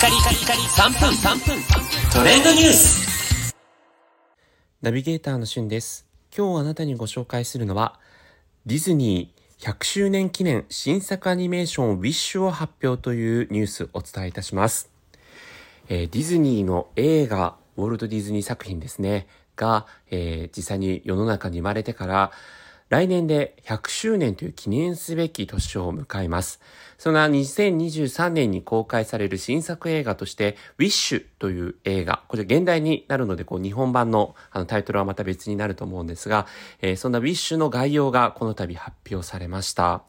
カリカリカリ3分3分トレンドニュースナビゲーターのしゅんです。今日あなたにご紹介するのは、ディズニー100周年記念新作アニメーションウィッシュを発表というニュースをお伝えいたします。えーディズニーの映画、ウォルト・ディズニー作品ですね、が、えー実際に世の中に生まれてから、来年で100周年という記念すべき年を迎えます。そんな2023年に公開される新作映画として、ウィッシュという映画、これ現代になるので、こう日本版のあのタイトルはまた別になると思うんですが、えーそんなウィッシュの概要がこの度発表されました。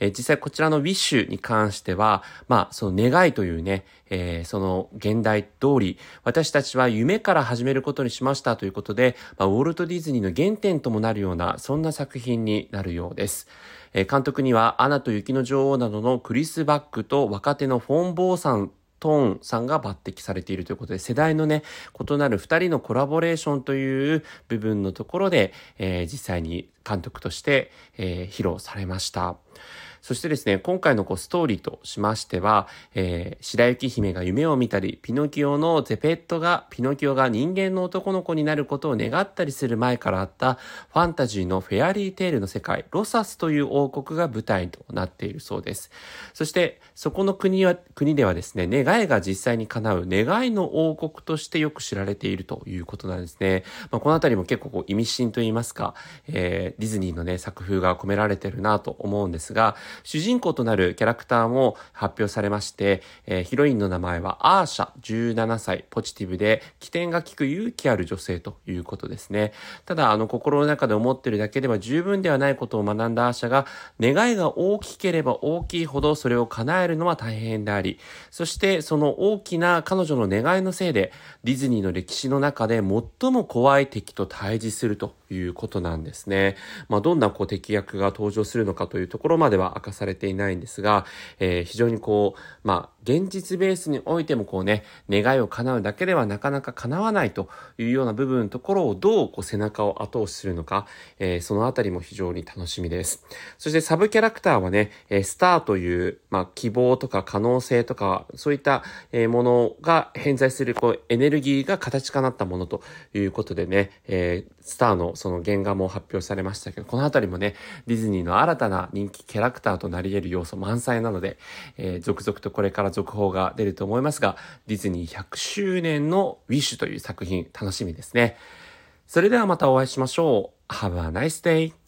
え実際こちらのウィッシュに関しては、まあ、その願いというね、えーその現代通り、私たちは夢から始めることにしましたということで、まあ、ウォルト・ディズニーの原点ともなるような、そんな作品になるようです。えー監督には、アナと雪の女王などのクリス・バックと若手のフォン・ボーさんトーンさんが抜擢されているということで、世代のね、異なる二人のコラボレーションという部分のところで、えー実際に監督として、えー披露されました。そしてですね、今回のこうストーリーとしましては、えー白雪姫が夢を見たり、ピノキオのゼペットが、ピノキオが人間の男の子になることを願ったりする前からあったファンタジーのフェアリーテールの世界、ロサスという王国が舞台となっているそうです。そして、そこの国は、国ではですね、願いが実際に叶う願いの王国としてよく知られているということなんですね。まあ、このあたりも結構こう意味深といいますか、えディズニーのね、作風が込められてるなと思うんですが、主人公となるキャラクターも発表されまして、えーヒロインの名前はアーシャ、17歳、ポジティブで、起点が利く勇気ある女性ということですね。ただ、あの、心の中で思ってるだけでは十分ではないことを学んだアーシャが、願いが大きければ大きいほどそれを叶えるのは大変であり、そしてその大きな彼女の願いのせいで、ディズニーの歴史の中で最も怖い敵と対峙するということなんですね。まあ、どんなこう敵役が登場するのかというところまでは明かされていないんですが、えー非常にこう、まあ、現実ベースにおいてもこうね、願いを叶うだけではなかなか叶わないというような部分のところをどうこう背中を後押しするのか、えーそのあたりも非常に楽しみです。そしてサブキャラクターはね、えースターという、まあ、希望とか可能性とか、そういったものが偏在するこうエネルギーが形化なったものということでね、えースターのその原画も発表されましたけど、このあたりもね、ディズニーの新たな人気キャラクターとなり得る要素満載なので、えー続々とこれから続報が出ると思いますが、ディズニー100周年のウィッシュという作品楽しみですね。それではまたお会いしましょう。Have a nice day!